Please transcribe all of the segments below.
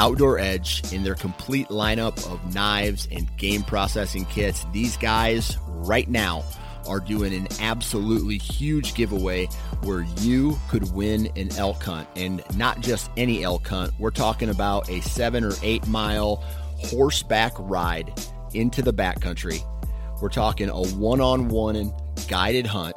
Outdoor Edge in their complete lineup of knives and game processing kits. These guys right now are doing an absolutely huge giveaway where you could win an elk hunt and not just any elk hunt. We're talking about a seven or eight mile horseback ride into the backcountry. We're talking a one on one guided hunt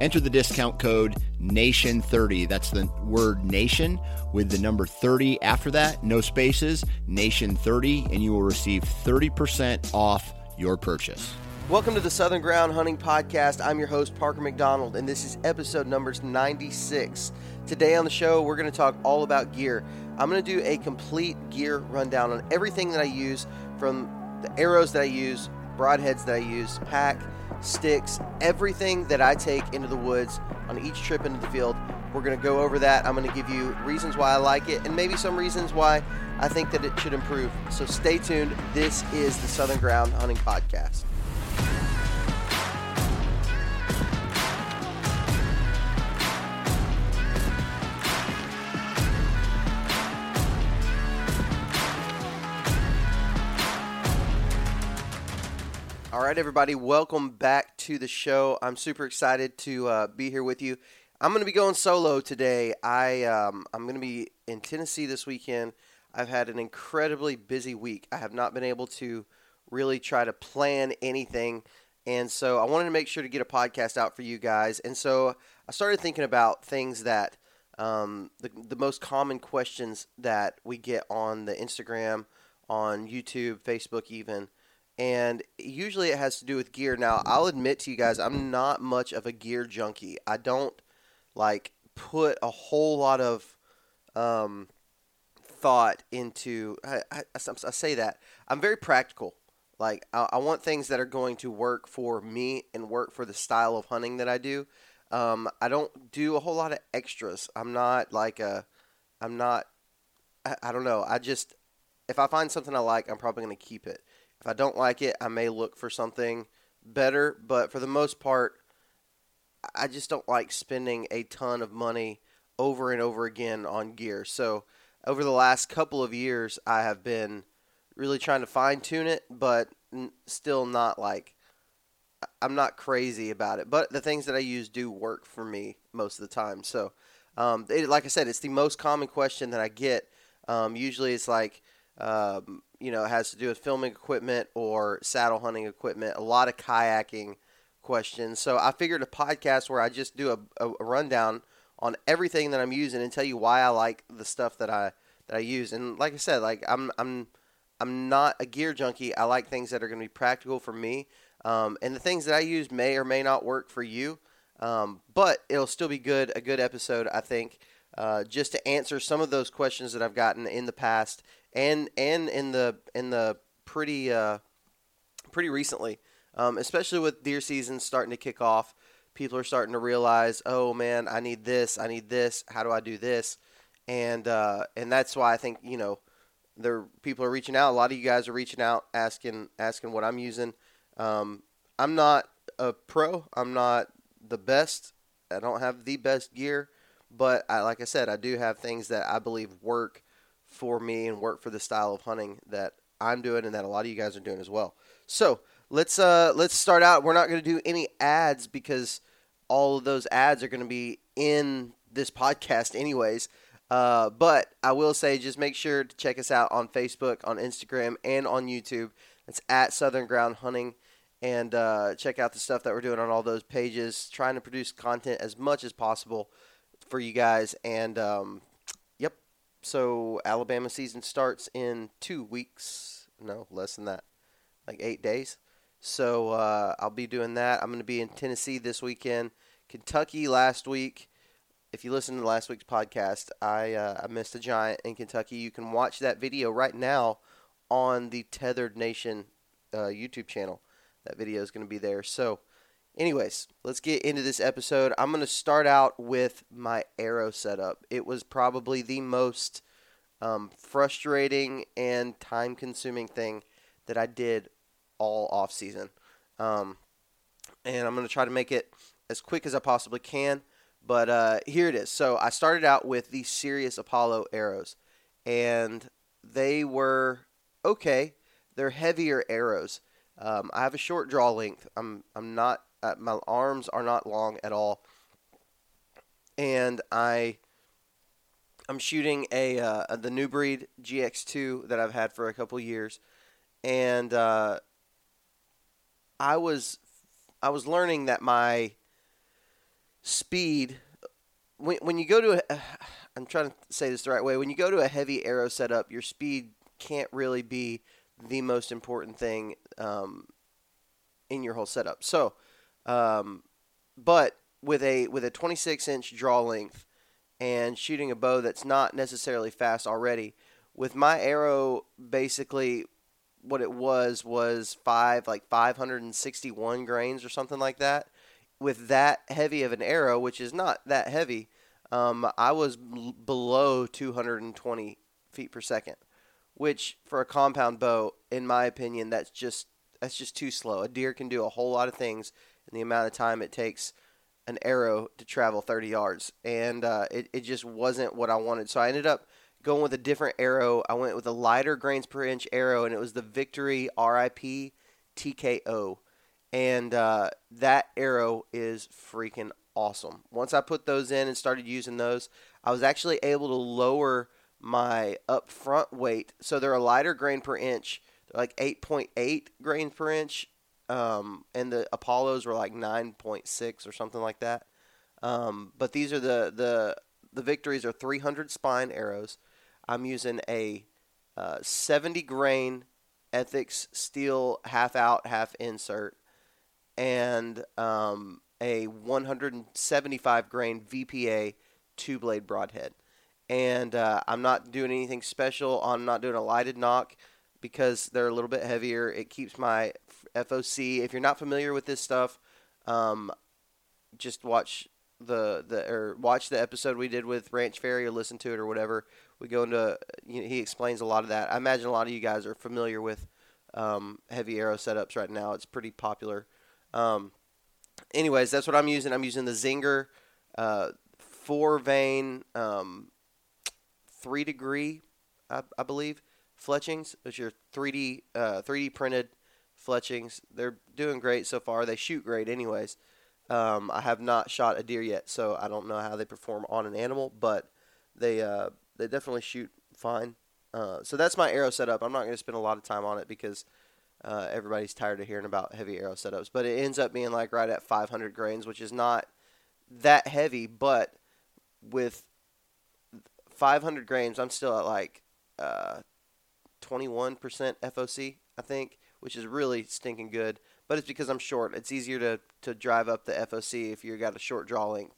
Enter the discount code NATION30. That's the word nation with the number 30 after that, no spaces, NATION30, and you will receive 30% off your purchase. Welcome to the Southern Ground Hunting Podcast. I'm your host, Parker McDonald, and this is episode numbers 96. Today on the show, we're going to talk all about gear. I'm going to do a complete gear rundown on everything that I use from the arrows that I use, broadheads that I use, pack, sticks, everything that I take into the woods on each trip into the field. We're going to go over that. I'm going to give you reasons why I like it and maybe some reasons why I think that it should improve. So stay tuned. This is the Southern Ground Hunting Podcast. All right, everybody, welcome back to the show. I'm super excited to uh, be here with you. I'm going to be going solo today. I um, I'm going to be in Tennessee this weekend. I've had an incredibly busy week. I have not been able to really try to plan anything, and so I wanted to make sure to get a podcast out for you guys. And so I started thinking about things that um, the the most common questions that we get on the Instagram, on YouTube, Facebook, even and usually it has to do with gear. Now, I'll admit to you guys, I'm not much of a gear junkie. I don't like put a whole lot of um, thought into. I, I, I, say that I'm very practical. Like I, I, want things that are going to work for me and work for the style of hunting that I do. Um, I don't do a whole lot of extras. I'm not like a. I'm not. I, I don't know. I just if I find something I like, I'm probably going to keep it. If I don't like it, I may look for something better. But for the most part, I just don't like spending a ton of money over and over again on gear. So over the last couple of years, I have been really trying to fine tune it, but still not like I'm not crazy about it. But the things that I use do work for me most of the time. So, um, it, like I said, it's the most common question that I get. Um, usually, it's like, um, you know, it has to do with filming equipment or saddle hunting equipment, a lot of kayaking questions. So I figured a podcast where I just do a, a, rundown on everything that I'm using and tell you why I like the stuff that I that I use. And like I said, like I'm I'm I'm not a gear junkie. I like things that are going to be practical for me. Um, and the things that I use may or may not work for you, um, but it'll still be good, a good episode, I think, uh, just to answer some of those questions that I've gotten in the past and and in the in the pretty uh, pretty recently, um, especially with deer season starting to kick off. People are starting to realize, oh man, I need this, I need this. How do I do this? And uh, and that's why I think you know, there people are reaching out. A lot of you guys are reaching out, asking asking what I'm using. Um, I'm not a pro. I'm not the best. I don't have the best gear, but I, like I said, I do have things that I believe work for me and work for the style of hunting that I'm doing and that a lot of you guys are doing as well. So let's uh, let's start out. We're not going to do any ads because all of those ads are going to be in this podcast anyways. Uh, but I will say, just make sure to check us out on Facebook, on Instagram, and on YouTube. It's at Southern Ground Hunting, and uh, check out the stuff that we're doing on all those pages. Trying to produce content as much as possible for you guys. And um, so Alabama season starts in two weeks. No, less than that, like eight days. So uh, I'll be doing that. I'm going to be in Tennessee this weekend, Kentucky last week. If you listen to last week's podcast, I uh, I missed a giant in Kentucky. You can watch that video right now on the Tethrd Nation uh, YouTube channel. That video is going to be there. So, anyways, let's get into this episode. I'm going to start out with my arrow setup. It was probably the most um, frustrating and time consuming thing that I did all off season. Um, and I'm going to try to make it as quick as I possibly can. But uh, here it is. So I started out with the Sirius Apollo arrows, and they were okay. They're heavier arrows. Um, I have a short draw length. I'm I'm not uh, my arms are not long at all, and I I'm shooting a uh, the new breed GX2 that I've had for a couple years, and uh, I was I was learning that my speed when when you go to a, I'm trying to say this the right way. When you go to a heavy arrow setup, your speed can't really be the most important thing um, in your whole setup. So, um, but with a with a 26 inch draw length and shooting a bow that's not necessarily fast already, with my arrow basically what it was was five like 561 grains or something like that with that heavy of an arrow, which is not that heavy, um, I was b- below 220 feet per second, which for a compound bow, in my opinion, that's just that's just too slow. A deer can do a whole lot of things in the amount of time it takes an arrow to travel 30 yards, and uh, it it just wasn't what I wanted. So I ended up going with a different arrow. I went with a lighter grains per inch arrow, and it was the Victory RIP TKO and uh, that arrow is freaking awesome. Once I put those in and started using those, I was actually able to lower my up front weight. So they're a lighter grain per inch. They're like 8.8 grains per inch. Um, and the Apollos were like 9.6 or something like that. Um, but these are the, the, the victories are 300 spine arrows. I'm using a uh, 70 grain Ethics steel half out, half insert and um, a 175 grain VPA two blade broadhead. And uh, I'm not doing anything special. I'm not doing a lighted nock because they're a little bit heavier. It keeps my FOC. If you're not familiar with this stuff, um, just watch the the or watch the episode we did with Ranch Fairy or listen to it or whatever. We go into you know, he explains a lot of that. I imagine a lot of you guys are familiar with um, heavy arrow setups right now. It's pretty popular. Um, anyways, that's what I'm using. I'm using the Zinger uh, four vane um, three degree, I, I, believe, fletchings. Those are 3D uh, 3D printed fletchings. They're doing great so far. They shoot great, anyways. Um, I have not shot a deer yet, so I don't know how they perform on an animal, but they uh, they definitely shoot fine. Uh, so that's my arrow setup. I'm not going to spend a lot of time on it because uh, everybody's tired of hearing about heavy arrow setups, but it ends up being like right at 500 grains, which is not that heavy. But with 500 grains, I'm still at like uh, 21% FOC, I think, which is really stinking good. but it's because I'm short. It's easier to, to drive up the FOC if you've got a short draw length.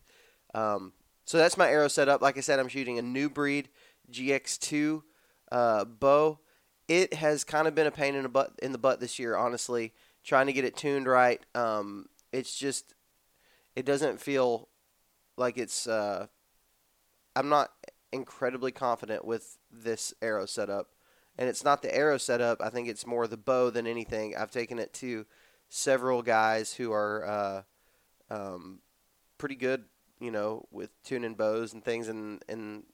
Um, so that's my arrow setup. Like I said, I'm shooting a new breed GX2 uh, bow. It has kind of been a pain in the butt in the butt this year, honestly. Trying to get it tuned right. Um, it's just it doesn't feel like it's. Uh, I'm not incredibly confident with this arrow setup, and it's not the arrow setup. I think it's more the bow than anything. I've taken it to several guys who are uh, um, pretty good, you know, with tuning bows and things, and and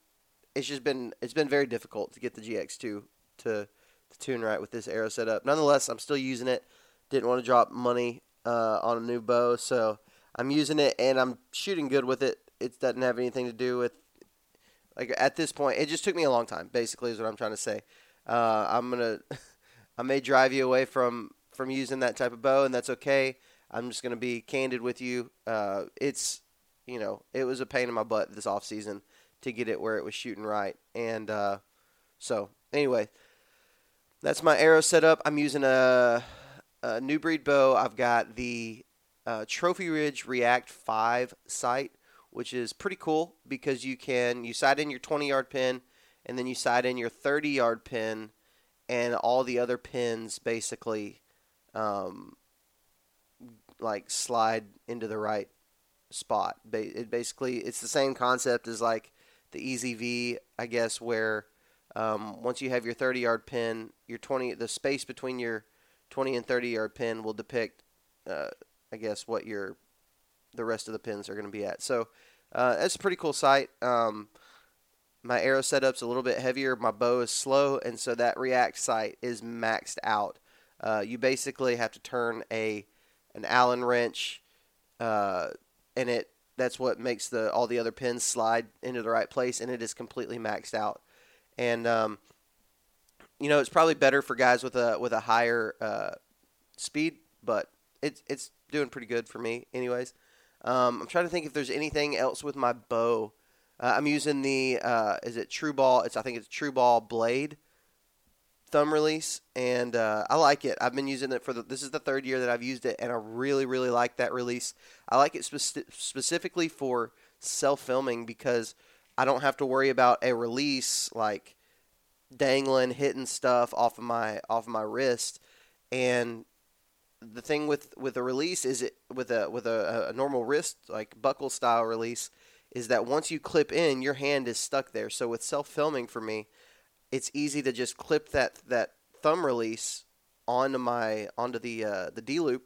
it's just been it's been very difficult to get the GX2 to to tune right with this arrow setup. Nonetheless, I'm still using it. Didn't want to drop money uh, on a new bow, so I'm using it and I'm shooting good with it. It doesn't have anything to do with like at this point. It just took me a long time. Basically, is what I'm trying to say. Uh, I'm gonna I may drive you away from from using that type of bow, and that's okay. I'm just gonna be candid with you. Uh, it's you know it was a pain in my butt this off season to get it where it was shooting right, and uh, so anyway, that's my arrow setup. I'm using a, a new breed bow. I've got the uh, Trophy Ridge React 5 sight, which is pretty cool because you can you sight in your 20 yard pin and then you sight in your 30 yard pin and all the other pins basically um, like slide into the right spot. It basically it's the same concept as like the EZV, I guess, where um, once you have your 30 yard pin, your 20 the space between your 20 and 30 yard pin will depict, uh, I guess, what your the rest of the pins are going to be at. So uh, that's a pretty cool sight. Um, my arrow setup's a little bit heavier. My bow is slow, and so that React sight is maxed out. Uh, you basically have to turn a an Allen wrench, uh, and it that's what makes the all the other pins slide into the right place, and it is completely maxed out. And um, you know, it's probably better for guys with a with a higher uh, speed, but it's it's doing pretty good for me, anyways. Um, I'm trying to think if there's anything else with my bow. Uh, I'm using the uh, is it TruBall? It's I think it's TruBall Blade thumb release, and uh, I like it. I've been using it for the, this is the third year that I've used it, and I really really like that release. I like it spe- specifically for self filming because I don't have to worry about a release like dangling, hitting stuff off of my off of my wrist, and the thing with with a release is it with a with a, a normal wrist like buckle style release is that once you clip in, your hand is stuck there. So with self filming for me, it's easy to just clip that that thumb release onto my onto the uh, the D loop.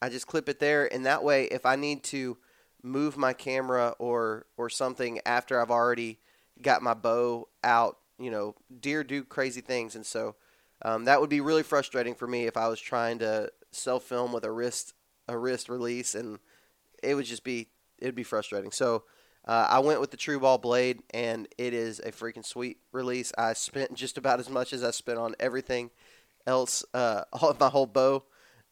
I just clip it there, and that way, if I need to move my camera or or something after I've already got my bow out, you know, deer do crazy things, and so um, that would be really frustrating for me if I was trying to self film with a wrist a wrist release, and it would just be it would be frustrating. So uh, I went with the TruBall Blade, and it is a freaking sweet release. I spent just about as much as I spent on everything else, uh, my whole bow,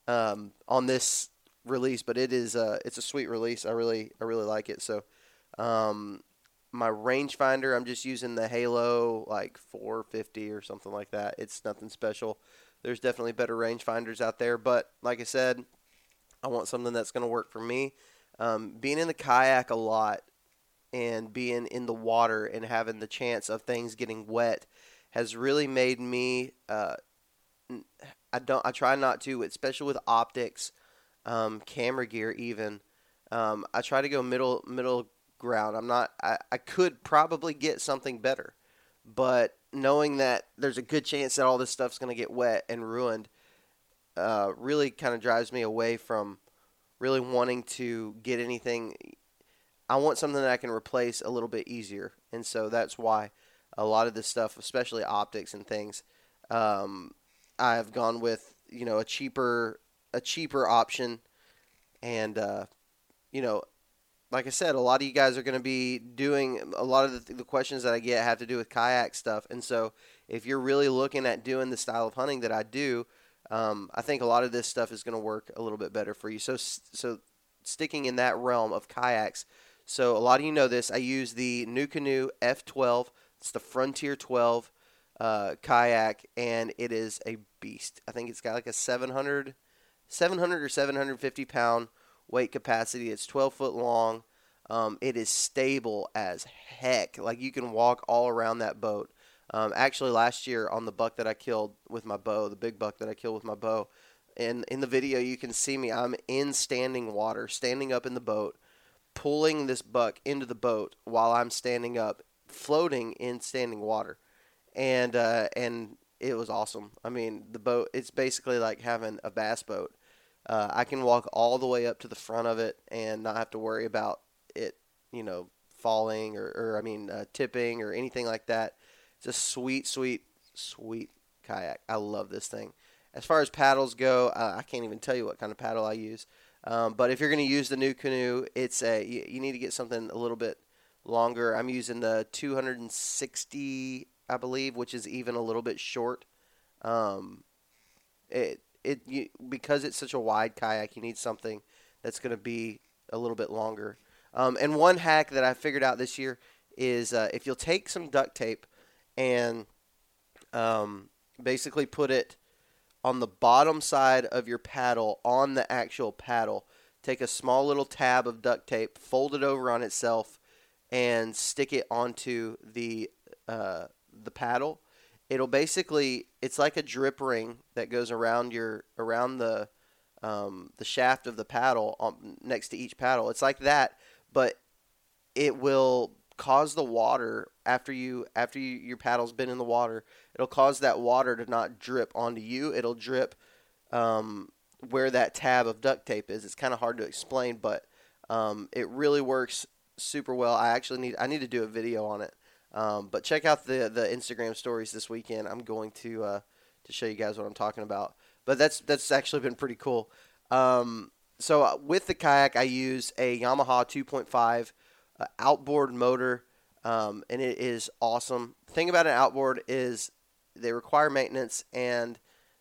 um, on this release. But it is uh, it's a sweet release. I really I really like it. So um, my rangefinder, I'm just using the Halo like 450 or something like that. It's nothing special. There's definitely better rangefinders out there, but like I said, I want something that's going to work for me. Um, being in the kayak a lot and being in the water and having the chance of things getting wet has really made me. Uh, I don't. I try not to, especially with optics, um, camera gear, even. Um, I try to go middle middle ground. I'm not. I, I could probably get something better, but knowing that there's a good chance that all this stuff's going to get wet and ruined, uh, really kind of drives me away from really wanting to get anything I want something that I can replace a little bit easier, and so that's why a lot of this stuff, especially optics and things, um, I've gone with you know a cheaper a cheaper option, and uh, you know, like I said, a lot of you guys are going to be doing a lot of the, the questions that I get have to do with kayak stuff, and so if you're really looking at doing the style of hunting that I do, um, I think a lot of this stuff is going to work a little bit better for you. So so sticking in that realm of kayaks so a lot of you know this. I use the NuCanoe F12. It's the Frontier 12 uh, kayak, and it is a beast. I think it's got like a 700 700 or 750 pound weight capacity. It's 12 foot long. Um, it is stable as heck. Like you can walk all around that boat. Um, actually, last year on the buck that I killed with my bow, the big buck that I killed with my bow, and in the video you can see me. I'm in standing water, standing up in the boat, pulling this buck into the boat while I'm standing up, floating in standing water, and uh, and it was awesome. I mean, the boat. It's basically like having a bass boat. Uh, I can walk all the way up to the front of it and not have to worry about it, you know, falling or, or I mean, uh, tipping or anything like that. It's a sweet, sweet, sweet kayak. I love this thing. As far as paddles go, uh, I can't even tell you what kind of paddle I use. Um, but if you're going to use the NuCanoe, it's a you, you need to get something a little bit longer. I'm using the 260, I believe, which is even a little bit short. Um, it it you, because it's such a wide kayak, you need something that's going to be a little bit longer. Um, and one hack that I figured out this year is uh, if you'll take some duct tape and um, basically put it on the bottom side of your paddle on the actual paddle. Take a small little tab of duct tape, fold it over on itself, and stick it onto the uh, the paddle. It'll basically it's like a drip ring that goes around your around the um, the shaft of the paddle on, next to each paddle. It's like that, but it will cause the water after you after you, your paddle's been in the water it'll cause that water to not drip onto you. It'll drip um, where that tab of duct tape is. It's kind of hard to explain but um, it really works super well. I actually need i need to do a video on it. Um, but check out the the instagram stories this weekend. I'm going to uh, to show you guys what i'm talking about. But that's that's actually been pretty cool. Um, so uh, with the kayak i use a yamaha 2.5 uh, outboard motor, um, and it is awesome. The thing about an outboard is they require maintenance and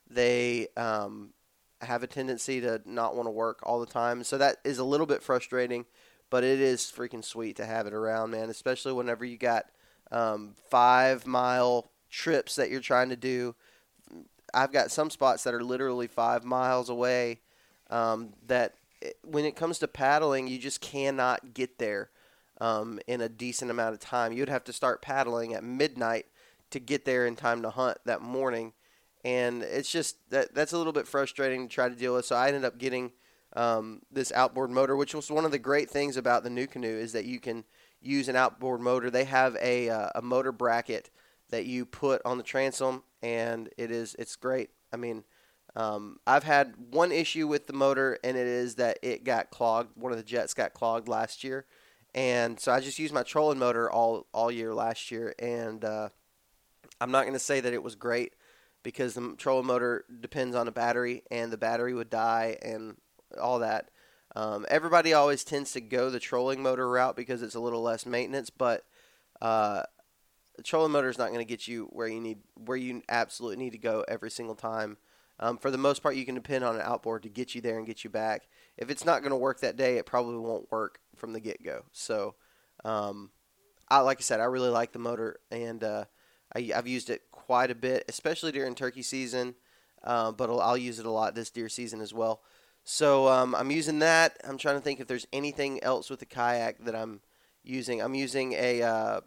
they um, have a tendency to not want to work all the time. So that is a little bit frustrating, but it is freaking sweet to have it around, man. Especially whenever you got um, five mile trips that you're trying to do. I've got some spots that are literally five miles away. Um, that it, when it comes to paddling, you just cannot get there um, in a decent amount of time. You'd have to start paddling at midnight to get there in time to hunt that morning, and it's just that that's a little bit frustrating to try to deal with. So I ended up getting um, this outboard motor, which was one of the great things about the NuCanoe is that you can use an outboard motor. They have a uh, a motor bracket that you put on the transom, and it is it's great. I mean. Um, I've had one issue with the motor, and it is that it got clogged. One of the jets got clogged last year, and so I just used my trolling motor all all year last year, and uh, I'm not going to say that it was great because the trolling motor depends on a battery, and the battery would die and all that. Um, everybody always tends to go the trolling motor route because it's a little less maintenance, but uh, the trolling motor is not going to get you where you need where you absolutely need to go every single time. Um, for the most part, you can depend on an outboard to get you there and get you back. If it's not going to work that day, it probably won't work from the get go. So, um, I like I said, I really like the motor, and uh, I, have used it quite a bit, especially during turkey season. Uh, but I'll, I'll, use it a lot this deer season as well. So um, I'm using that. I'm trying to think if there's anything else with the kayak that I'm using. I'm using a uh,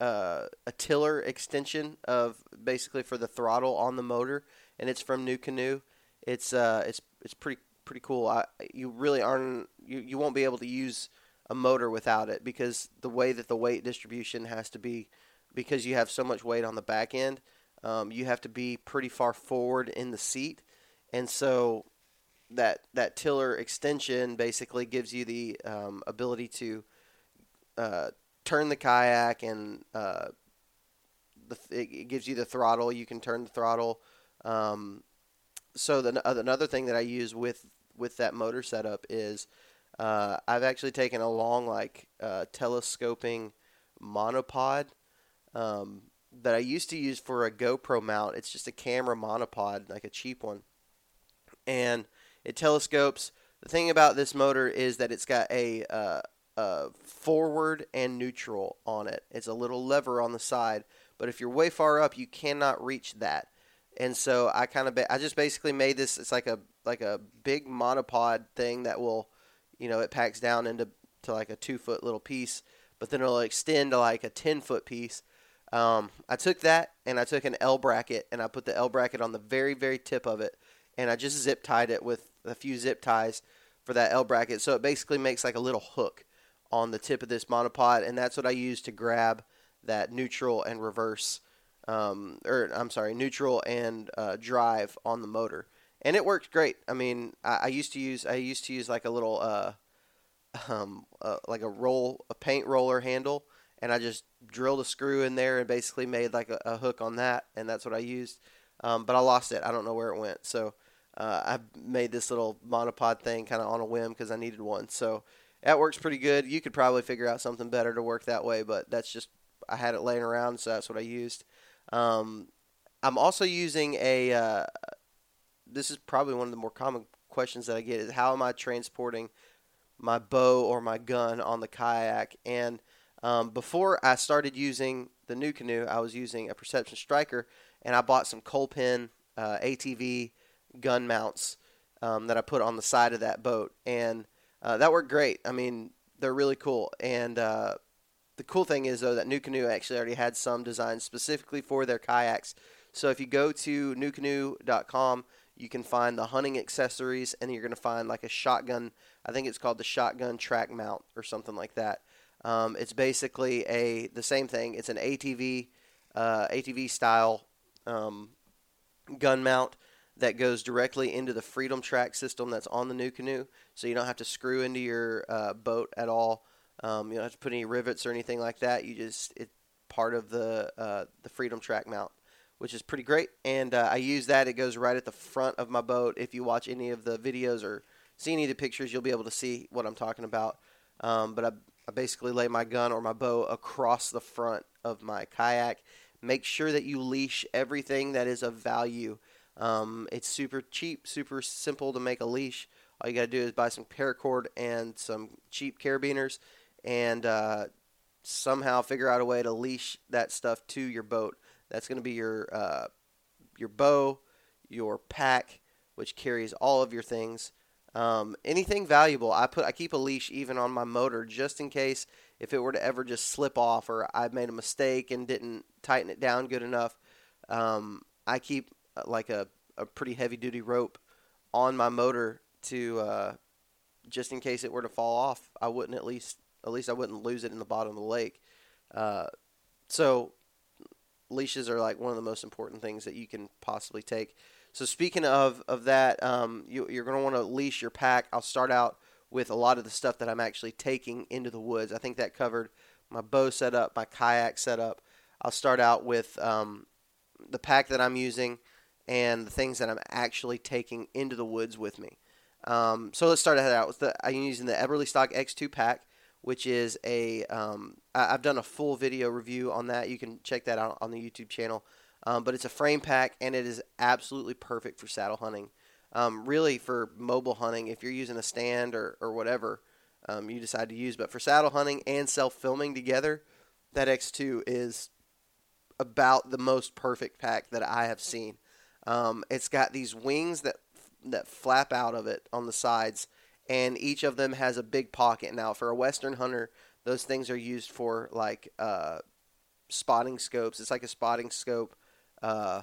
uh, a tiller extension of basically for the throttle on the motor, and it's from NuCanoe. It's uh, it's it's pretty pretty cool. I, you really aren't you, you won't be able to use a motor without it because the way that the weight distribution has to be because you have so much weight on the back end, um, you have to be pretty far forward in the seat, and so that that tiller extension basically gives you the um, ability to uh, turn the kayak and uh, the, it gives you the throttle. You can turn the throttle. Um, so the, another thing that I use with with that motor setup is uh, I've actually taken a long like uh, telescoping monopod um, that I used to use for a GoPro mount. It's just a camera monopod, like a cheap one, and it telescopes. The thing about this motor is that it's got a, uh, a forward and neutral on it. It's a little lever on the side, but if you're way far up, you cannot reach that and so I kind of I just basically made this. It's like a like a big monopod thing that will, you know, it packs down into to like a two foot little piece, but then it'll extend to like a ten foot piece. Um, I took that and I took an L bracket and I put the L bracket on the very very tip of it, and I just zip tied it with a few zip ties for that L bracket. So it basically makes like a little hook on the tip of this monopod, and that's what I use to grab that neutral and reverse um, or I'm sorry, neutral and uh, drive on the motor, and it worked great. I mean, I, I used to use I used to use like a little uh, um, uh, like a roll a paint roller handle, and I just drilled a screw in there and basically made like a, a hook on that, and that's what I used. Um, but I lost it. I don't know where it went. So uh, I made this little monopod thing kind of on a whim because I needed one. So that works pretty good. You could probably figure out something better to work that way, but that's just I had it laying around, so that's what I used. Um, I'm also using a. Uh, this is probably one of the more common questions that I get is how am I transporting my bow or my gun on the kayak? And um, before I started using the NuCanoe, I was using a Perception Striker, and I bought some Kolpin uh, ATV gun mounts um, that I put on the side of that boat, and uh, that worked great. I mean, they're really cool, and uh, the cool thing is though that NuCanoe actually already had some designs specifically for their kayaks. So if you go to nucanoe.com, you can find the hunting accessories, and you're going to find like a shotgun. I think it's called the shotgun track mount or something like that. Um, it's basically a the same thing. It's an ATV uh, ATV style um, gun mount that goes directly into the Freedom Track system that's on the NuCanoe, so you don't have to screw into your uh, boat at all. Um, you don't have to put any rivets or anything like that. You just it's part of the uh, the Freedom Track mount, which is pretty great. And uh, I use that. It goes right at the front of my boat. If you watch any of the videos or see any of the pictures, you'll be able to see what I'm talking about. Um, but I, I basically lay my gun or my bow across the front of my kayak. Make sure that you leash everything that is of value. Um, it's super cheap, super simple to make a leash. All you got to do is buy some paracord and some cheap carabiners and uh, somehow figure out a way to leash that stuff to your boat. That's going to be your uh, your bow, your pack, which carries all of your things. Um, anything valuable, I put I keep a leash even on my motor just in case if it were to ever just slip off or I made a mistake and didn't tighten it down good enough. Um, I keep uh, like a, a pretty heavy duty rope on my motor to uh, just in case it were to fall off. I wouldn't at least at least I wouldn't lose it in the bottom of the lake. Uh, so leashes are like one of the most important things that you can possibly take. So speaking of of that, um, you, you're going to want to leash your pack. I'll start out with a lot of the stuff that I'm actually taking into the woods. I think that covered my bow setup, my kayak setup. I'll start out with um, the pack that I'm using and the things that I'm actually taking into the woods with me. Um, so let's start out with the I'm using the Eberlestock X2 pack which is a um, I, have done a full video review on that. You can check that out on the YouTube channel. Um, but it's a frame pack and it is absolutely perfect for saddle hunting. Um, really for mobile hunting, if you're using a stand or, or whatever um, you decide to use. But for saddle hunting and self filming together, that X2 is about the most perfect pack that I have seen. Um, it's got these wings that that flap out of it on the sides and each of them has a big pocket. Now, for a Western hunter, those things are used for like uh, spotting scopes. It's like a spotting scope uh,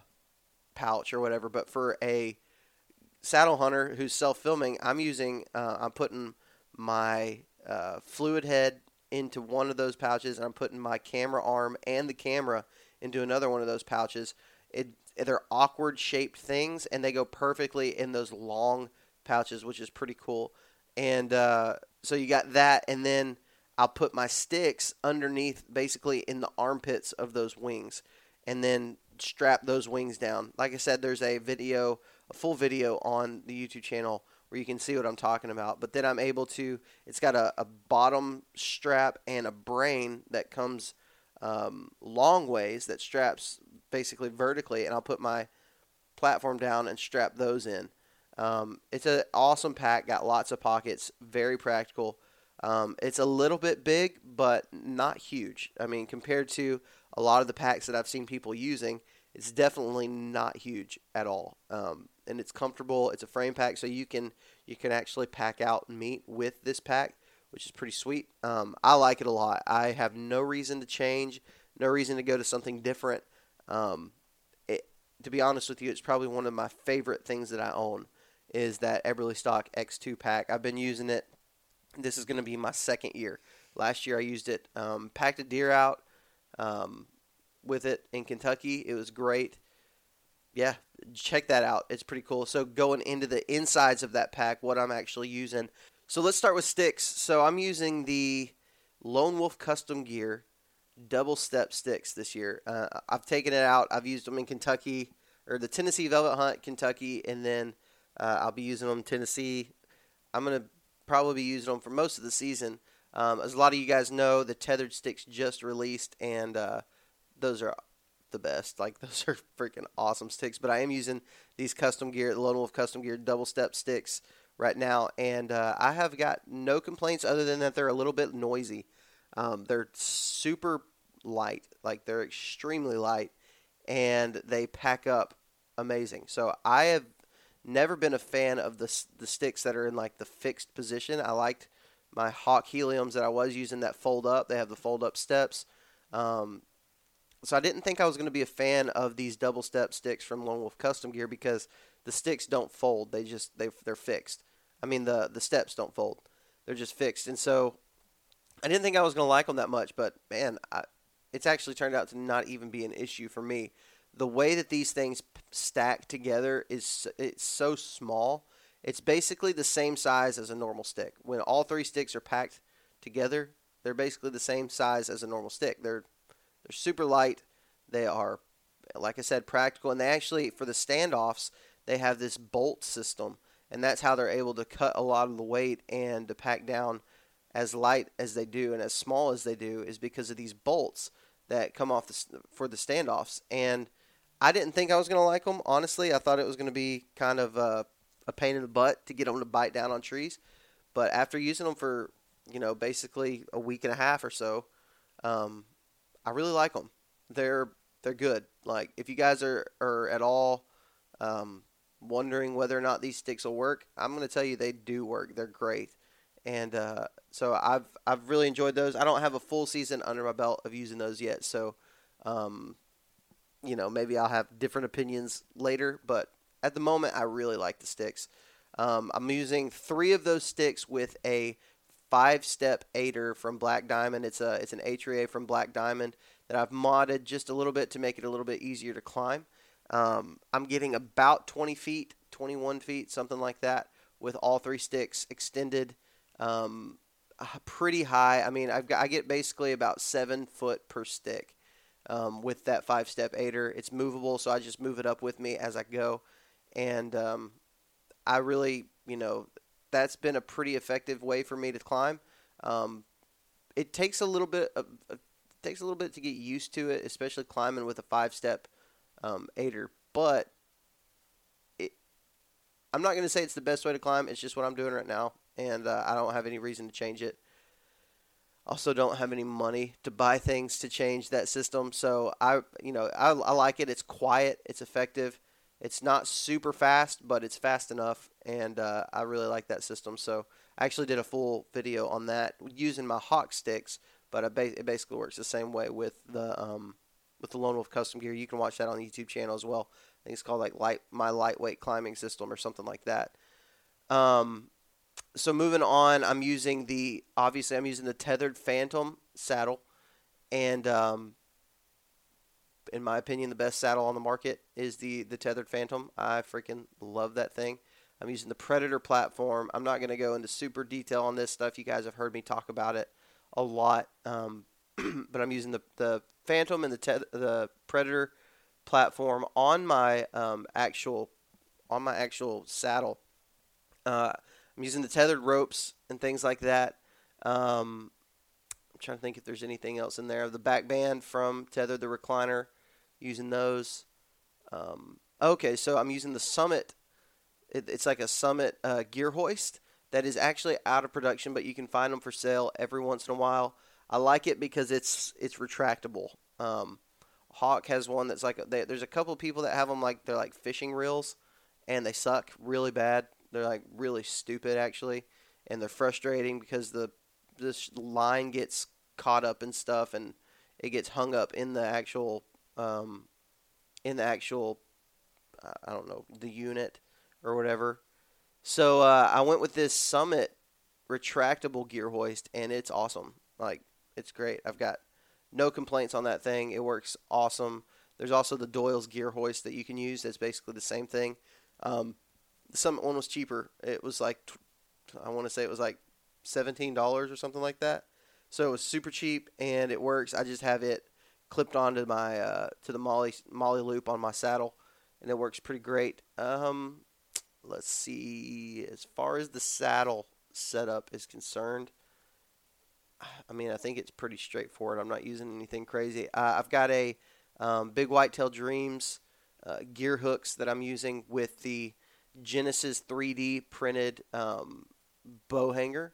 pouch or whatever. But for a saddle hunter who's self filming, I'm using, uh, I'm putting my uh, fluid head into one of those pouches, and I'm putting my camera arm and the camera into another one of those pouches. It, they're awkward shaped things, and they go perfectly in those long pouches, which is pretty cool and uh, so you got that, and then I'll put my sticks underneath, basically in the armpits of those wings, and then strap those wings down. Like I said, there's a video, a full video on the YouTube channel where you can see what I'm talking about. But then I'm able to, it's got a, a bottom strap and a brain that comes um, long ways that straps basically vertically, and I'll put my platform down and strap those in. Um, it's an awesome pack, got lots of pockets, very practical. Um, it's a little bit big, but not huge. I mean, compared to a lot of the packs that I've seen people using, It's definitely not huge at all, um, and it's comfortable. It's a frame pack, so you can you can actually pack out meat with this pack, which is pretty sweet. Um, I like it a lot. I have no reason to change, no reason to go to something different. Um, it, to be honest with you, it's probably one of my favorite things that I own is that Eberlestock X2 pack. I've been using it. This is going to be my second year. Last year I used it, um, packed a deer out um, with it in Kentucky. It was great. Yeah, check that out. It's pretty cool. So going into the insides of that pack, what I'm actually using. So let's start with sticks. So I'm using the Lone Wolf Custom Gear double step sticks this year. Uh, I've taken it out. I've used them in Kentucky or the Tennessee Velvet Hunt, Kentucky, and then uh, I'll be using them in Tennessee. I'm gonna probably be using them for most of the season. Um, as a lot of you guys know, the Tethrd sticks just released, and uh, those are the best. Like those are freaking awesome sticks. But I am using these custom gear, the Lone Wolf custom gear double step sticks right now, and uh, I have got no complaints other than that they're a little bit noisy. Um, they're super light, like they're extremely light, and they pack up amazing. So I have never been a fan of the the sticks that are in like the fixed position. I liked my Hawk Heliums that I was using that fold up. They have the fold up steps. Um, so I didn't think I was going to be a fan of these double step sticks from Lone Wolf Custom Gear because the sticks don't fold. They just they they're fixed. I mean the the steps don't fold. They're just fixed. And so I didn't think I was going to like them that much, but man, I, it's actually turned out to not even be an issue for me. The way that these things stack together is it's so small. It's basically the same size as a normal stick. When all three sticks are packed together, they're basically the same size as a normal stick. They're they're super light. They are, like I said, practical, and they actually for the standoffs they have this bolt system, and that's how they're able to cut a lot of the weight and to pack down as light as they do and as small as they do is because of these bolts that come off the, for the standoffs. And I didn't think I was going to like them. Honestly, I thought it was going to be kind of a, a pain in the butt to get them to bite down on trees. But after using them for you know basically a week and a half or so, um, I really like them. They're they're good. Like if you guys are are at all um, wondering whether or not these sticks will work, I'm going to tell you they do work. They're great and uh, so I've I've really enjoyed those. I don't have a full season under my belt of using those yet, so um, you know maybe I'll have different opinions later. But at the moment, I really like the sticks. Um, I'm using three of those sticks with a five-step aider from Black Diamond. It's a it's an etrier from Black Diamond that I've modded just a little bit to make it a little bit easier to climb. Um, I'm getting about 20 feet, 21 feet, something like that, with all three sticks extended um, pretty high. I mean, I've got, I get basically about seven foot per stick um, with that five step aider. It's movable, so I just move it up with me as I go. And um, I really, you know, that's been a pretty effective way for me to climb. Um, it takes a little bit of, takes a little bit to get used to it, especially climbing with a five step um, aider. But it, I'm not going to say it's the best way to climb. It's just what I'm doing right now and uh, I don't have any reason to change it. Also, don't have any money to buy things to change that system. So I, you know, I, I like it. It's quiet. It's effective. It's not super fast, but it's fast enough, and uh, I really like that system. So I actually did a full video on that using my Hawk sticks, but it basically works the same way with the um, with the Lone Wolf custom gear. You can watch that on the YouTube channel as well. I think it's called like light my lightweight climbing system or something like that. Um, so moving on, I'm using the obviously I'm using the Tethrd Phantom saddle, and um, in my opinion, the best saddle on the market is the the Tethrd Phantom. I freaking love that thing. I'm using the Predator platform. I'm not going to go into super detail on this stuff. You guys have heard me talk about it a lot, um, but I'm using the the Phantom and the te- the Predator platform on my um, actual on my actual saddle. Uh, I'm using the Tethrd ropes and things like that. Um, I'm trying to think if there's anything else in there. The back band from Tethrd the Recliner, using those. Um, okay, so I'm using the Summit. It, it's like a Summit uh, gear hoist that is actually out of production, but you can find them for sale every once in a while. I like it because it's it's retractable. Um, Hawk has one that's like they, there's a couple of people that have them like they're like fishing reels, and they suck really bad. They're like really stupid actually, and they're frustrating because the this line gets caught up in stuff and it gets hung up in the actual um, in the actual I don't know the unit or whatever. So uh, I went with this Summit retractable gear hoist, and it's awesome. Like it's great. I've got no complaints on that thing. It works awesome. There's also the Doyle's gear hoist that you can use. That's basically the same thing. Um, the Summit one was cheaper. It was like I want to say it was like seventeen dollars or something like that. So it was super cheap and it works. I just have it clipped onto my uh, to the molly MOLLE loop on my saddle, and it works pretty great. Um, let's see. As far as the saddle setup is concerned, I mean, I think it's pretty straightforward. I'm not using anything crazy. Uh, I've got a um, Big Whitetail Dreams uh, gear hooks that I'm using with the Genesis 3D printed um, bow hanger,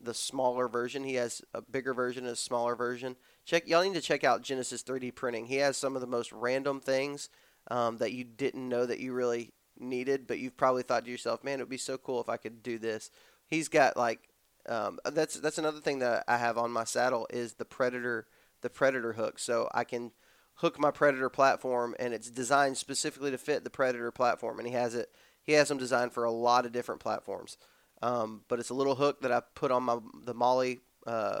the smaller version. He has a bigger version and a smaller version. Check y'all need to check out Genesis 3D printing. He has some of the most random things um, that you didn't know that you really needed, but you've probably thought to yourself, "Man, it would be so cool if I could do this." He's got like um, that's that's another thing that I have on my saddle is the Predator the Predator hook, so I can hook my Predator platform, and it's designed specifically to fit the Predator platform, and he has it. He has them designed for a lot of different platforms, um, but it's a little hook that I put on my the MOLLE uh,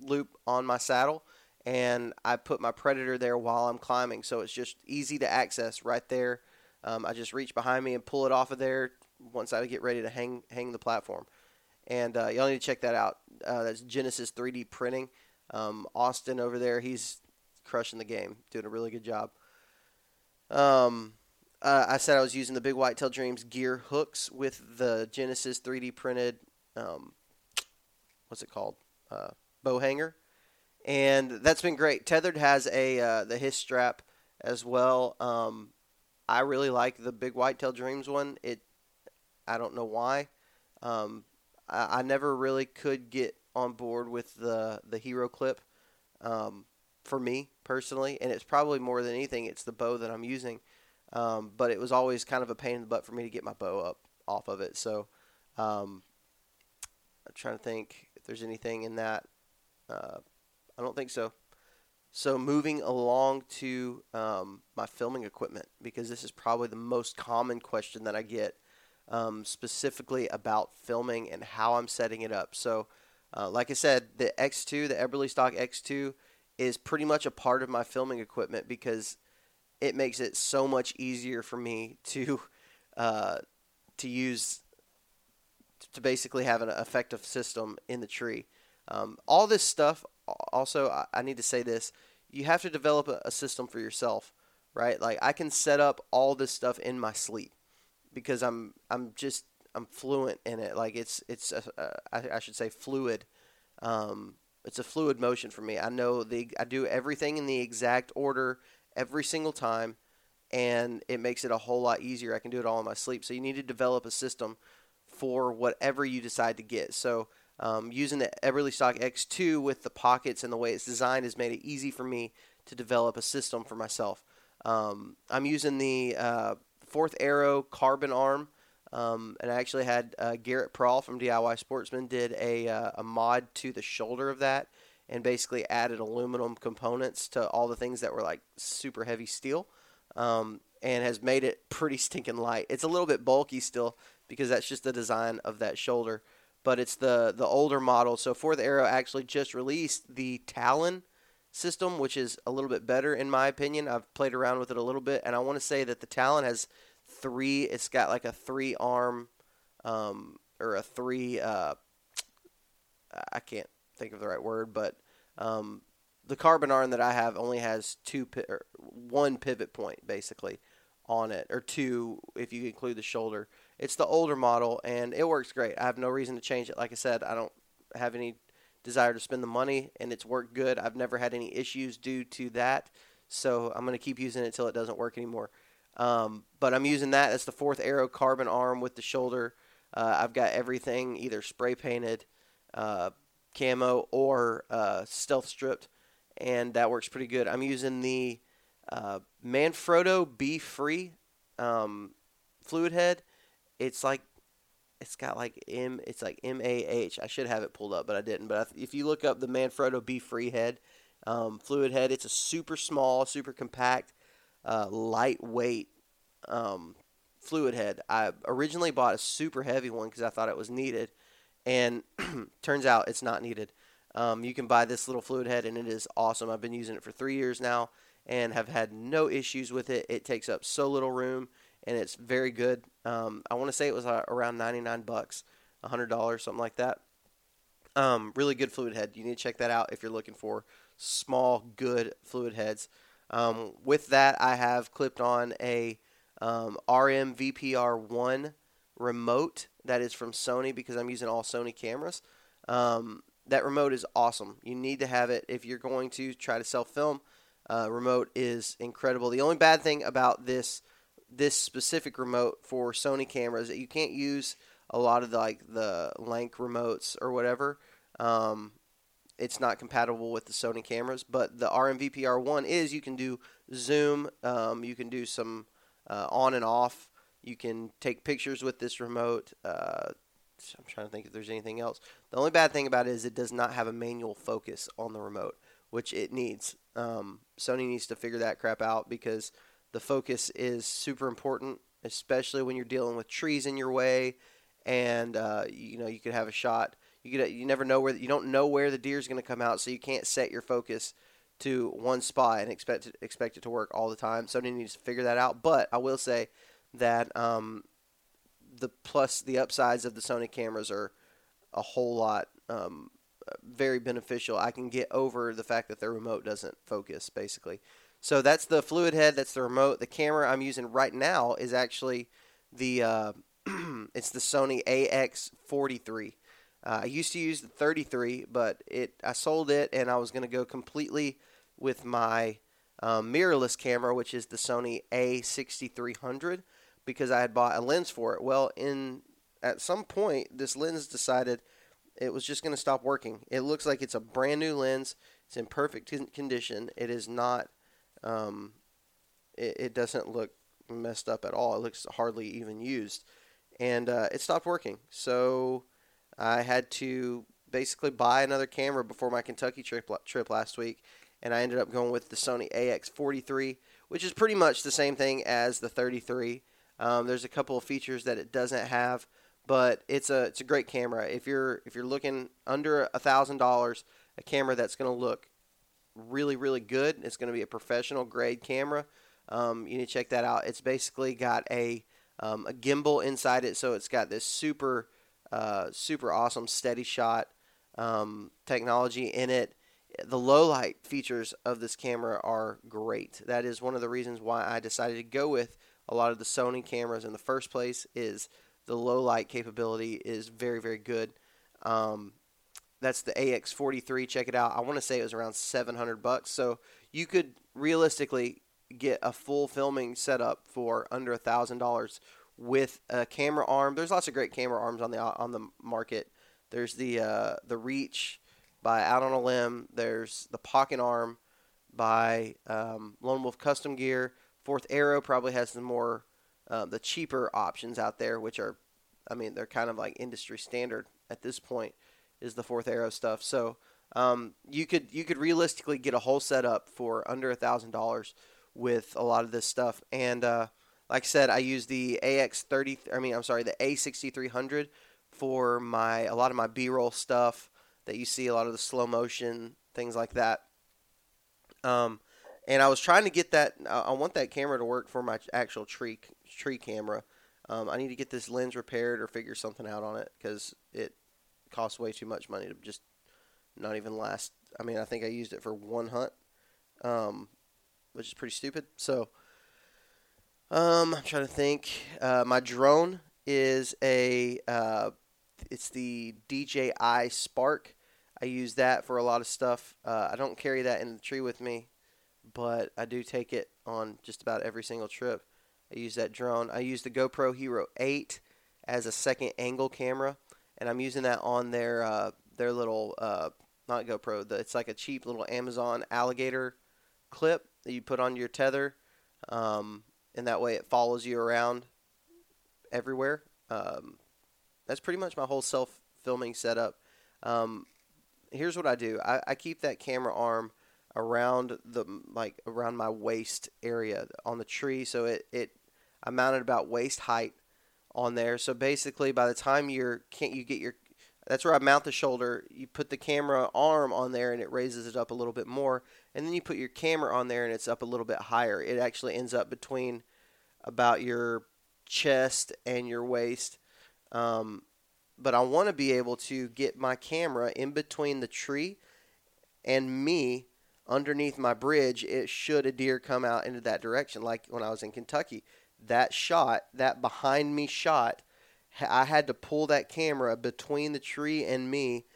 loop on my saddle, and I put my Predator there while I'm climbing, so it's just easy to access right there. Um, I just reach behind me and pull it off of there once I get ready to hang hang the platform and uh, y'all need to check that out. Uh, that's Genesis 3D printing. Um, Austin over there, he's crushing the game, doing a really good job. Um, uh, I said I was using the Big Whitetail Dreams gear hooks with the Genesis 3D printed, um, what's it called, uh, bow hanger, and that's been great. Tethrd has a uh, the Hiss strap as well. Um, I really like the Big Whitetail Dreams one. It, I don't know why. Um, I, I never really could get on board with the the hero clip um, for me personally, and it's probably more than anything, it's the bow that I'm using. Um, but it was always kind of a pain in the butt for me to get my bow up off of it. So um, I'm trying to think if there's anything in that. Uh, I don't think so. So moving along to um, my filming equipment because this is probably the most common question that I get um, specifically about filming and how I'm setting it up. So, uh, like I said, the X2, the Eberlestock X2, is pretty much a part of my filming equipment because it makes it so much easier for me to uh, to use to basically have an effective system in the tree. Um, all this stuff, also, I, need to say this: you have to develop a, a system for yourself, right? Like I can set up all this stuff in my sleep because I'm I'm just I'm fluent in it. Like it's it's a, a, I, I should say fluid. Um, it's a fluid motion for me. I know the I do everything in the exact order every single time, and it makes it a whole lot easier. I can do it all in my sleep. So you need to develop a system for whatever you decide to get. So um, using the Eberlestock X2 with the pockets and the way it's designed has made it easy for me to develop a system for myself. Um, I'm using the uh, fourth arrow carbon arm. Um, and I actually had uh, Garrett Prawl from DIY Sportsman did a, uh, a mod to the shoulder of that and basically added aluminum components to all the things that were like super heavy steel um, and has made it pretty stinking light. It's a little bit bulky still because that's just the design of that shoulder, but it's the, the older model. So Fourth Arrow actually just released the Talon system, which is a little bit better in my opinion. I've played around with it a little bit, and I want to say that the Talon has three. It's got like a three arm, um, or a three. Uh, I can't think of the right word, but um, the carbon arm that I have only has two, or one pivot point basically on it, or two if you include the shoulder. It's the older model, and it works great. I have no reason to change it. Like I said, I don't have any desire to spend the money, and it's worked good. I've never had any issues due to that, so I'm going to keep using it until it doesn't work anymore. Um, but I'm using that as the fourth arrow carbon arm with the shoulder. Uh, I've got everything either spray painted, uh, camo, or uh, stealth stripped, and that works pretty good. I'm using the uh, Manfrotto Befree um, fluid head. It's like it's got like M. It's like M A H. I should have it pulled up, but I didn't. But if you look up the Manfrotto Befree head, um, fluid head, it's a super small, super compact, uh, lightweight um, fluid head. I originally bought a super heavy one because I thought it was needed, and turns out it's not needed. Um, you can buy this little fluid head, and it is awesome. I've been using it for three years now and have had no issues with it. It takes up so little room, and it's very good. Um, I want to say it was uh, around 99 bucks, $100, something like that. Um, really good fluid head. You need to check that out if you're looking for small, good fluid heads. Um, with that, I have clipped on a um, RM VPR1 remote that is from Sony because I'm using all Sony cameras. Um, that remote is awesome. You need to have it if you're going to try to sell film. Uh, remote is incredible. The only bad thing about this this specific remote for Sony cameras that you can't use a lot of the, like the LANC remotes or whatever. Um, it's not compatible with the Sony cameras, but the RMVPR one is. You can do zoom. Um, you can do some uh, on and off. You can take pictures with this remote. Uh, I'm trying to think if there's anything else. The only bad thing about it is it does not have a manual focus on the remote, which it needs. Um, Sony needs to figure that crap out because the focus is super important, especially when you're dealing with trees in your way, and uh, you know you could have a shot. You could you never know where you don't know where the deer is going to come out, so you can't set your focus to one spot and expect it, expect it to work all the time. Sony needs to figure that out. But I will say that um, the plus the upsides of the Sony cameras are a whole lot um, very beneficial. I can get over the fact that the remote doesn't focus basically. So that's the fluid head. That's the remote. The camera I'm using right now is actually the uh, it's the Sony AX43. Uh, I used to use the 33, but it I sold it and I was going to go completely with my um, mirrorless camera, which is the Sony A6300, because I had bought a lens for it. Well, in at some point, this lens decided it was just going to stop working. It looks like it's a brand new lens. It's in perfect condition. It is not. Um, it, it, doesn't look messed up at all. It looks hardly even used, and uh, it stopped working. So I had to basically buy another camera before my Kentucky trip trip last week, and I ended up going with the Sony AX43, which is pretty much the same thing as the 33. Um, there's a couple of features that it doesn't have but it's a it's a great camera. If you're if you're looking under a thousand dollars, a camera that's going to look really really good. It's going to be a professional grade camera. Um, you need to check that out. It's basically got a um, a gimbal inside it, so it's got this super uh, super awesome steady shot um, technology in it. The low light features of this camera are great. That is one of the reasons why I decided to go with a lot of the Sony cameras in the first place. Is the low light capability is very very good. Um, that's the AX43. Check it out. I want to say it was around 700 bucks. So you could realistically get a full filming setup for under a thousand dollars with a camera arm. There's lots of great camera arms on the on the market. There's the uh, the Reach by Out on a Limb. There's the Pocket Arm by um, Lone Wolf Custom Gear. Fourth Arrow probably has the more uh, the cheaper options out there, which are, I mean, they're kind of like industry standard at this point, is the fourth arrow stuff. So um, you could you could realistically get a whole setup for under a thousand dollars with a lot of this stuff. And uh, like I said, I use the AX30. I mean, I'm sorry, the A6300 for my a lot of my B-roll stuff that you see, a lot of the slow motion things like that. Um, and I was trying to get that. I want that camera to work for my actual tree tree camera. Um, I need to get this lens repaired or figure something out on it because it costs way too much money to just not even last. I mean, I think I used it for one hunt, um, which is pretty stupid. So, um, I'm trying to think. Uh, my drone is a. Uh, it's the DJI Spark. I use that for a lot of stuff. Uh, I don't carry that in the tree with me, but I do take it on just about every single trip. I use that drone. I use the GoPro Hero 8 as a second angle camera, and I'm using that on their uh, their little uh, not GoPro. The, it's like a cheap little Amazon alligator clip that you put on your tether, um, and that way it follows you around everywhere. Um, that's pretty much my whole self filming setup. Um, here's what I do: I, I keep that camera arm around the like around my waist area on the tree, so it it I mounted about waist height on there. So basically, by the time you're can't you get your that's where I mount the shoulder. You put the camera arm on there and it raises it up a little bit more. And then you put your camera on there and it's up a little bit higher. It actually ends up between about your chest and your waist. Um, but I want to be able to get my camera in between the tree and me underneath my bridge. It should a deer come out into that direction, like when I was in Kentucky. That shot, that behind me shot, I had to pull that camera between the tree and me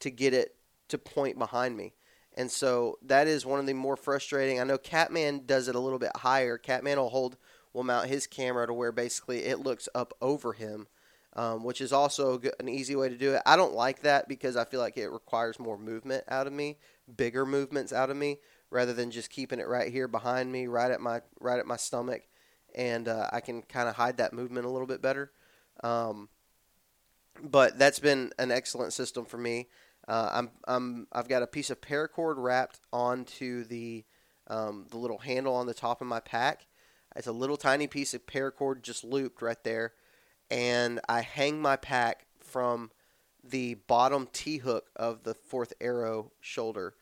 to get it to point behind me. And so that is one of the more frustrating. I know Catman does it a little bit higher. Catman will hold will mount his camera to where basically it looks up over him, um, which is also an easy way to do it. I don't like that because I feel like it requires more movement out of me, bigger movements out of me, rather than just keeping it right here behind me, right at my right at my stomach, and uh, I can kind of hide that movement a little bit better. Um, but that's been an excellent system for me. Uh, I'm, I'm, I've got a piece of paracord wrapped onto the, um, the little handle on the top of my pack. It's a little tiny piece of paracord just looped right there. And I hang my pack from the bottom T hook of the fourth arrow shoulder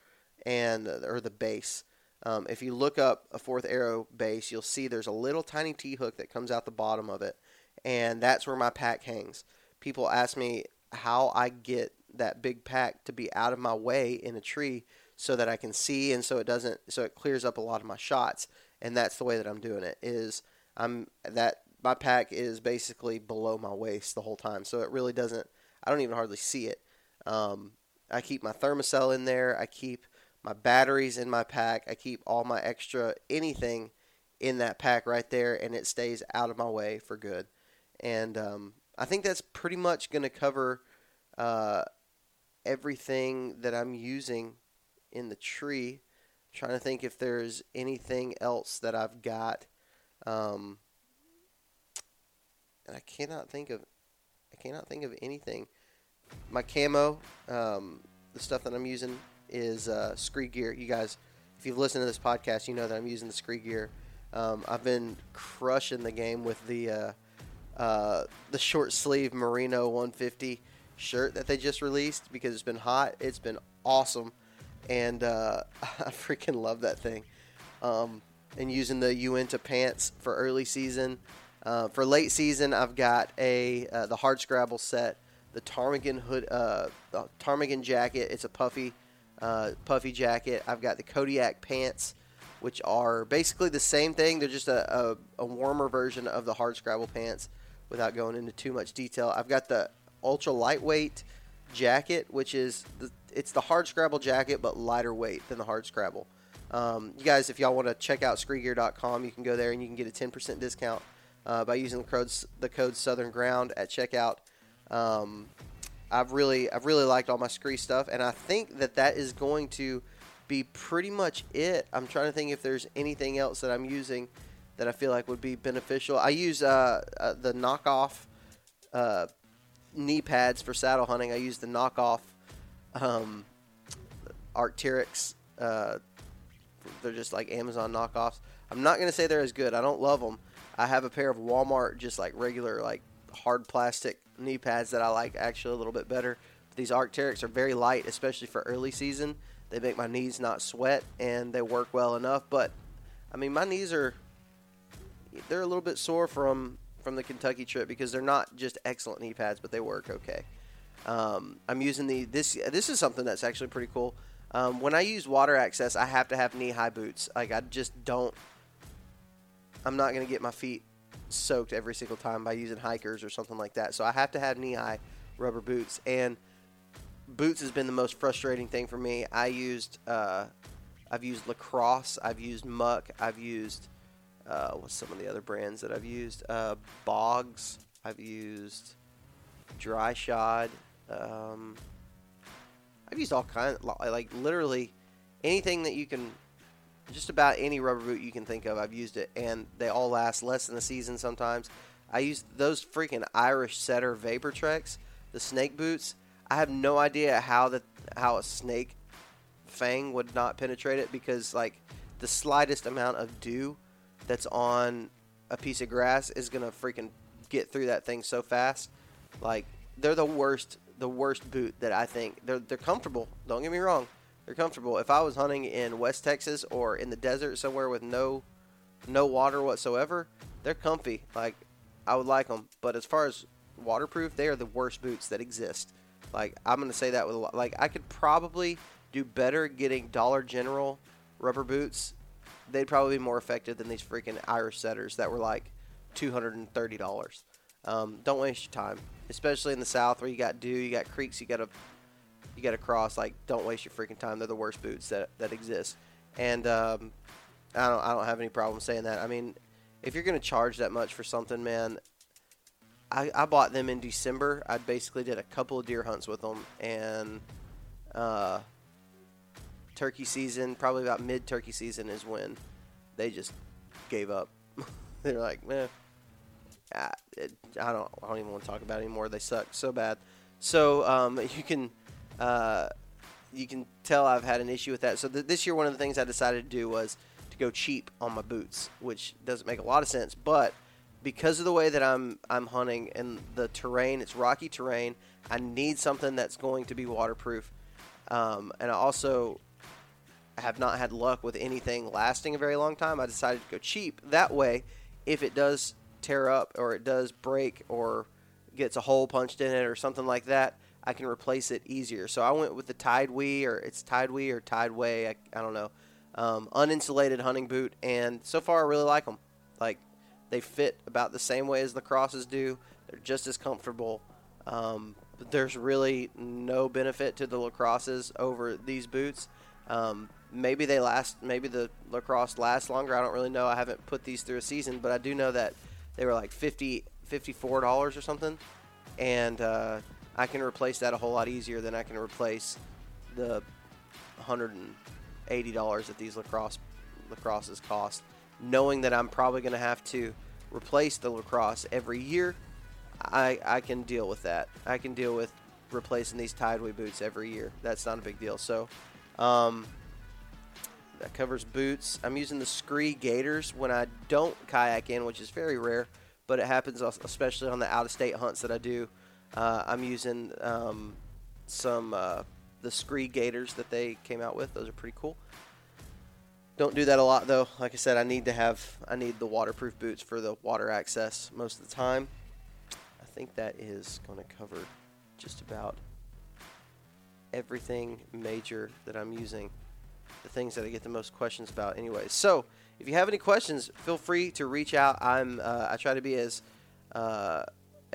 and or the base. Um, if you look up a fourth arrow base, you'll see there's a little tiny T hook that comes out the bottom of it and that's where my pack hangs. People ask me how I get that big pack to be out of my way in a tree so that I can see and so it doesn't so it clears up a lot of my shots and that's the way that I'm doing it is I'm that my pack is basically below my waist the whole time so it really doesn't I don't even hardly see it um, I keep my thermacell in there I keep my batteries in my pack I keep all my extra anything in that pack right there and it stays out of my way for good and um, I think that's pretty much going to cover uh, everything that I'm using in the tree. I'm trying to think if there's anything else that I've got. Um, and I cannot think of I cannot think of anything. My camo, um, the stuff that I'm using is uh, Scree gear. You guys, if you've listened to this podcast, you know that I'm using the Scree gear. Um, I've been crushing the game with the uh, uh, the short sleeve Merino 150 shirt that they just released because it's been hot. It's been awesome, and uh, I freaking love that thing. Um, and using the Uinta pants for early season. Uh, for late season, I've got a uh, the hard scrabble set, the ptarmigan hood, uh, the ptarmigan jacket. It's a puffy, uh, puffy jacket. I've got the Kodiak pants, which are basically the same thing. They're just a, a, a warmer version of the hard scrabble pants without going into too much detail. I've got the ultra lightweight jacket, which is the, it's the hard scrabble jacket but lighter weight than the hard scrabble. Um, you guys, if y'all want to check out screegear.com, you can go there and you can get a 10% discount uh, by using the code the code Southern Ground at checkout. Um, I've really I've really liked all my Scree stuff, and I think that that is going to be pretty much it. I'm trying to think if there's anything else that I'm using that I feel like would be beneficial. I use uh, uh, the knockoff uh, knee pads for saddle hunting. I use the knockoff um, Arc'teryx. Uh, they're just like Amazon knockoffs. I'm not gonna say they're as good. I don't love them. I have a pair of Walmart just like regular like hard plastic knee pads that I like actually a little bit better. These Arc'teryx are very light, especially for early season. They make my knees not sweat and they work well enough. But I mean, my knees are they're a little bit sore from from the Kentucky trip because they're not just excellent knee pads, but they work okay. Um, I'm using the this this is something that's actually pretty cool. Um, when I use water access, I have to have knee high boots. Like I just don't. I'm not gonna get my feet soaked every single time by using hikers or something like that. So I have to have knee high rubber boots. And boots has been the most frustrating thing for me. I used uh, I've used Lacrosse, I've used Muck, I've used uh, what's some of the other brands that I've used? Uh, Bogs. I've used Dry Shod. Um, I've used all kinds, like literally anything that you can just about any rubber boot you can think of. I've used it, and they all last less than a season sometimes. I use those freaking Irish Setter Vapor Treks, the snake boots. I have no idea how that how a snake fang would not penetrate it because like the slightest amount of dew that's on a piece of grass is gonna freaking get through that thing so fast. Like they're the worst the worst boot that I think they're they're comfortable. Don't get me wrong, they're comfortable. If I was hunting in West Texas or in the desert somewhere with no no water whatsoever, they're comfy. Like I would like them. But as far as waterproof, they are the worst boots that exist. Like I'm gonna say that with a lot. Like I could probably do better getting Dollar General rubber boots. They'd probably be more effective than these freaking Irish setters that were like two hundred and thirty dollars. Um, don't waste your time, especially in the South where you got dew, you got creeks, you got to you got to cross. Like, don't waste your freaking time. They're the worst boots that that exist. And um, I don't I don't have any problem saying that. I mean, if you're gonna charge that much for something, man, I, I bought them in December. I basically did a couple of deer hunts with them, and uh, turkey season, probably about mid turkey season, is when they just gave up. They're like, man, I, I don't, I don't even want to talk about it anymore. They suck so bad. So um, you can, uh, you can tell I've had an issue with that. So th- this year, one of the things I decided to do was to go cheap on my boots, which doesn't make a lot of sense, but because of the way that I'm I'm hunting and the terrain, it's rocky terrain. I need something that's going to be waterproof, um, and I also have not had luck with anything lasting a very long time. I decided to go cheap. That way, if it does tear up or it does break or gets a hole punched in it or something like that, I can replace it easier. So I went with the Tidewee or it's Tidewee or Tideway. I, I don't know. Um, uninsulated hunting boot, and so far I really like them. Like they fit about the same way as the crosses do. They're just as comfortable. Um, there's really no benefit to the lacrosses over these boots. Um, maybe they last. Maybe the lacrosse lasts longer. I don't really know. I haven't put these through a season, but I do know that they were like 50 54 dollars or something, and uh, I can replace that a whole lot easier than I can replace the 180 dollars that these lacrosse lacrosses cost. Knowing that I'm probably going to have to replace the lacrosse every year, I I can deal with that. I can deal with replacing these Tideway boots every year. That's not a big deal. So. Um, that covers boots. I'm using the Scree Gaiters when I don't kayak in, which is very rare, but it happens especially on the out-of-state hunts that I do. Uh, I'm using um, some uh, the Scree Gaiters that they came out with. Those are pretty cool. Don't do that a lot though. Like I said, I need to have I need the waterproof boots for the water access most of the time. I think that is going to cover just about everything major that I'm using the things that I get the most questions about, anyway. So, if you have any questions, feel free to reach out. I'm uh, I try to be as uh,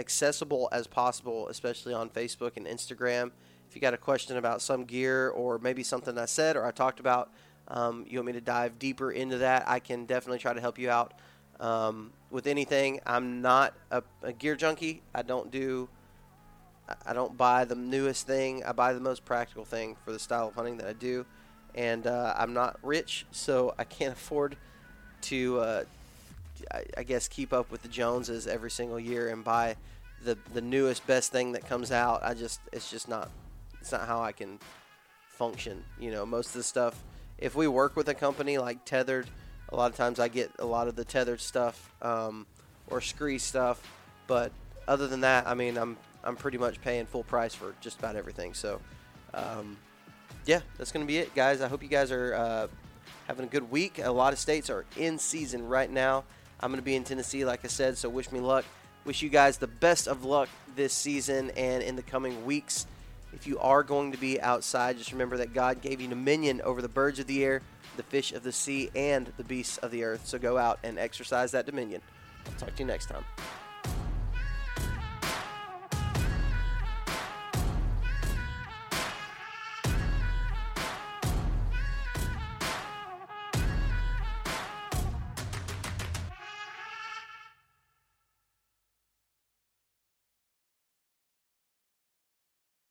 accessible as possible, especially on Facebook and Instagram. If you got a question about some gear or maybe something I said or I talked about, um, you want me to dive deeper into that, I can definitely try to help you out um, with anything. I'm not a, a gear junkie. I don't do. I don't buy the newest thing. I buy the most practical thing for the style of hunting that I do and uh, I'm not rich, so I can't afford to, uh, I, I, guess, keep up with the Joneses every single year and buy the the newest best thing that comes out. I just it's just not it's not how I can function. You know, most of the stuff. If we work with a company like Tethrd, a lot of times I get a lot of the Tethrd stuff um, or Scree stuff, but other than that, I mean, I'm I'm pretty much paying full price for just about everything. So. Um, yeah, that's to be it, guys. I hope you guys are uh, having a good week. A lot of states are in season right now. I'm to be in Tennessee, like I said, so wish me luck. Wish you guys the best of luck this season and in the coming weeks. If you are going to be outside, just remember that God gave you dominion over the birds of the air, the fish of the sea, and the beasts of the earth. So go out and exercise that dominion. I'll talk to you next time.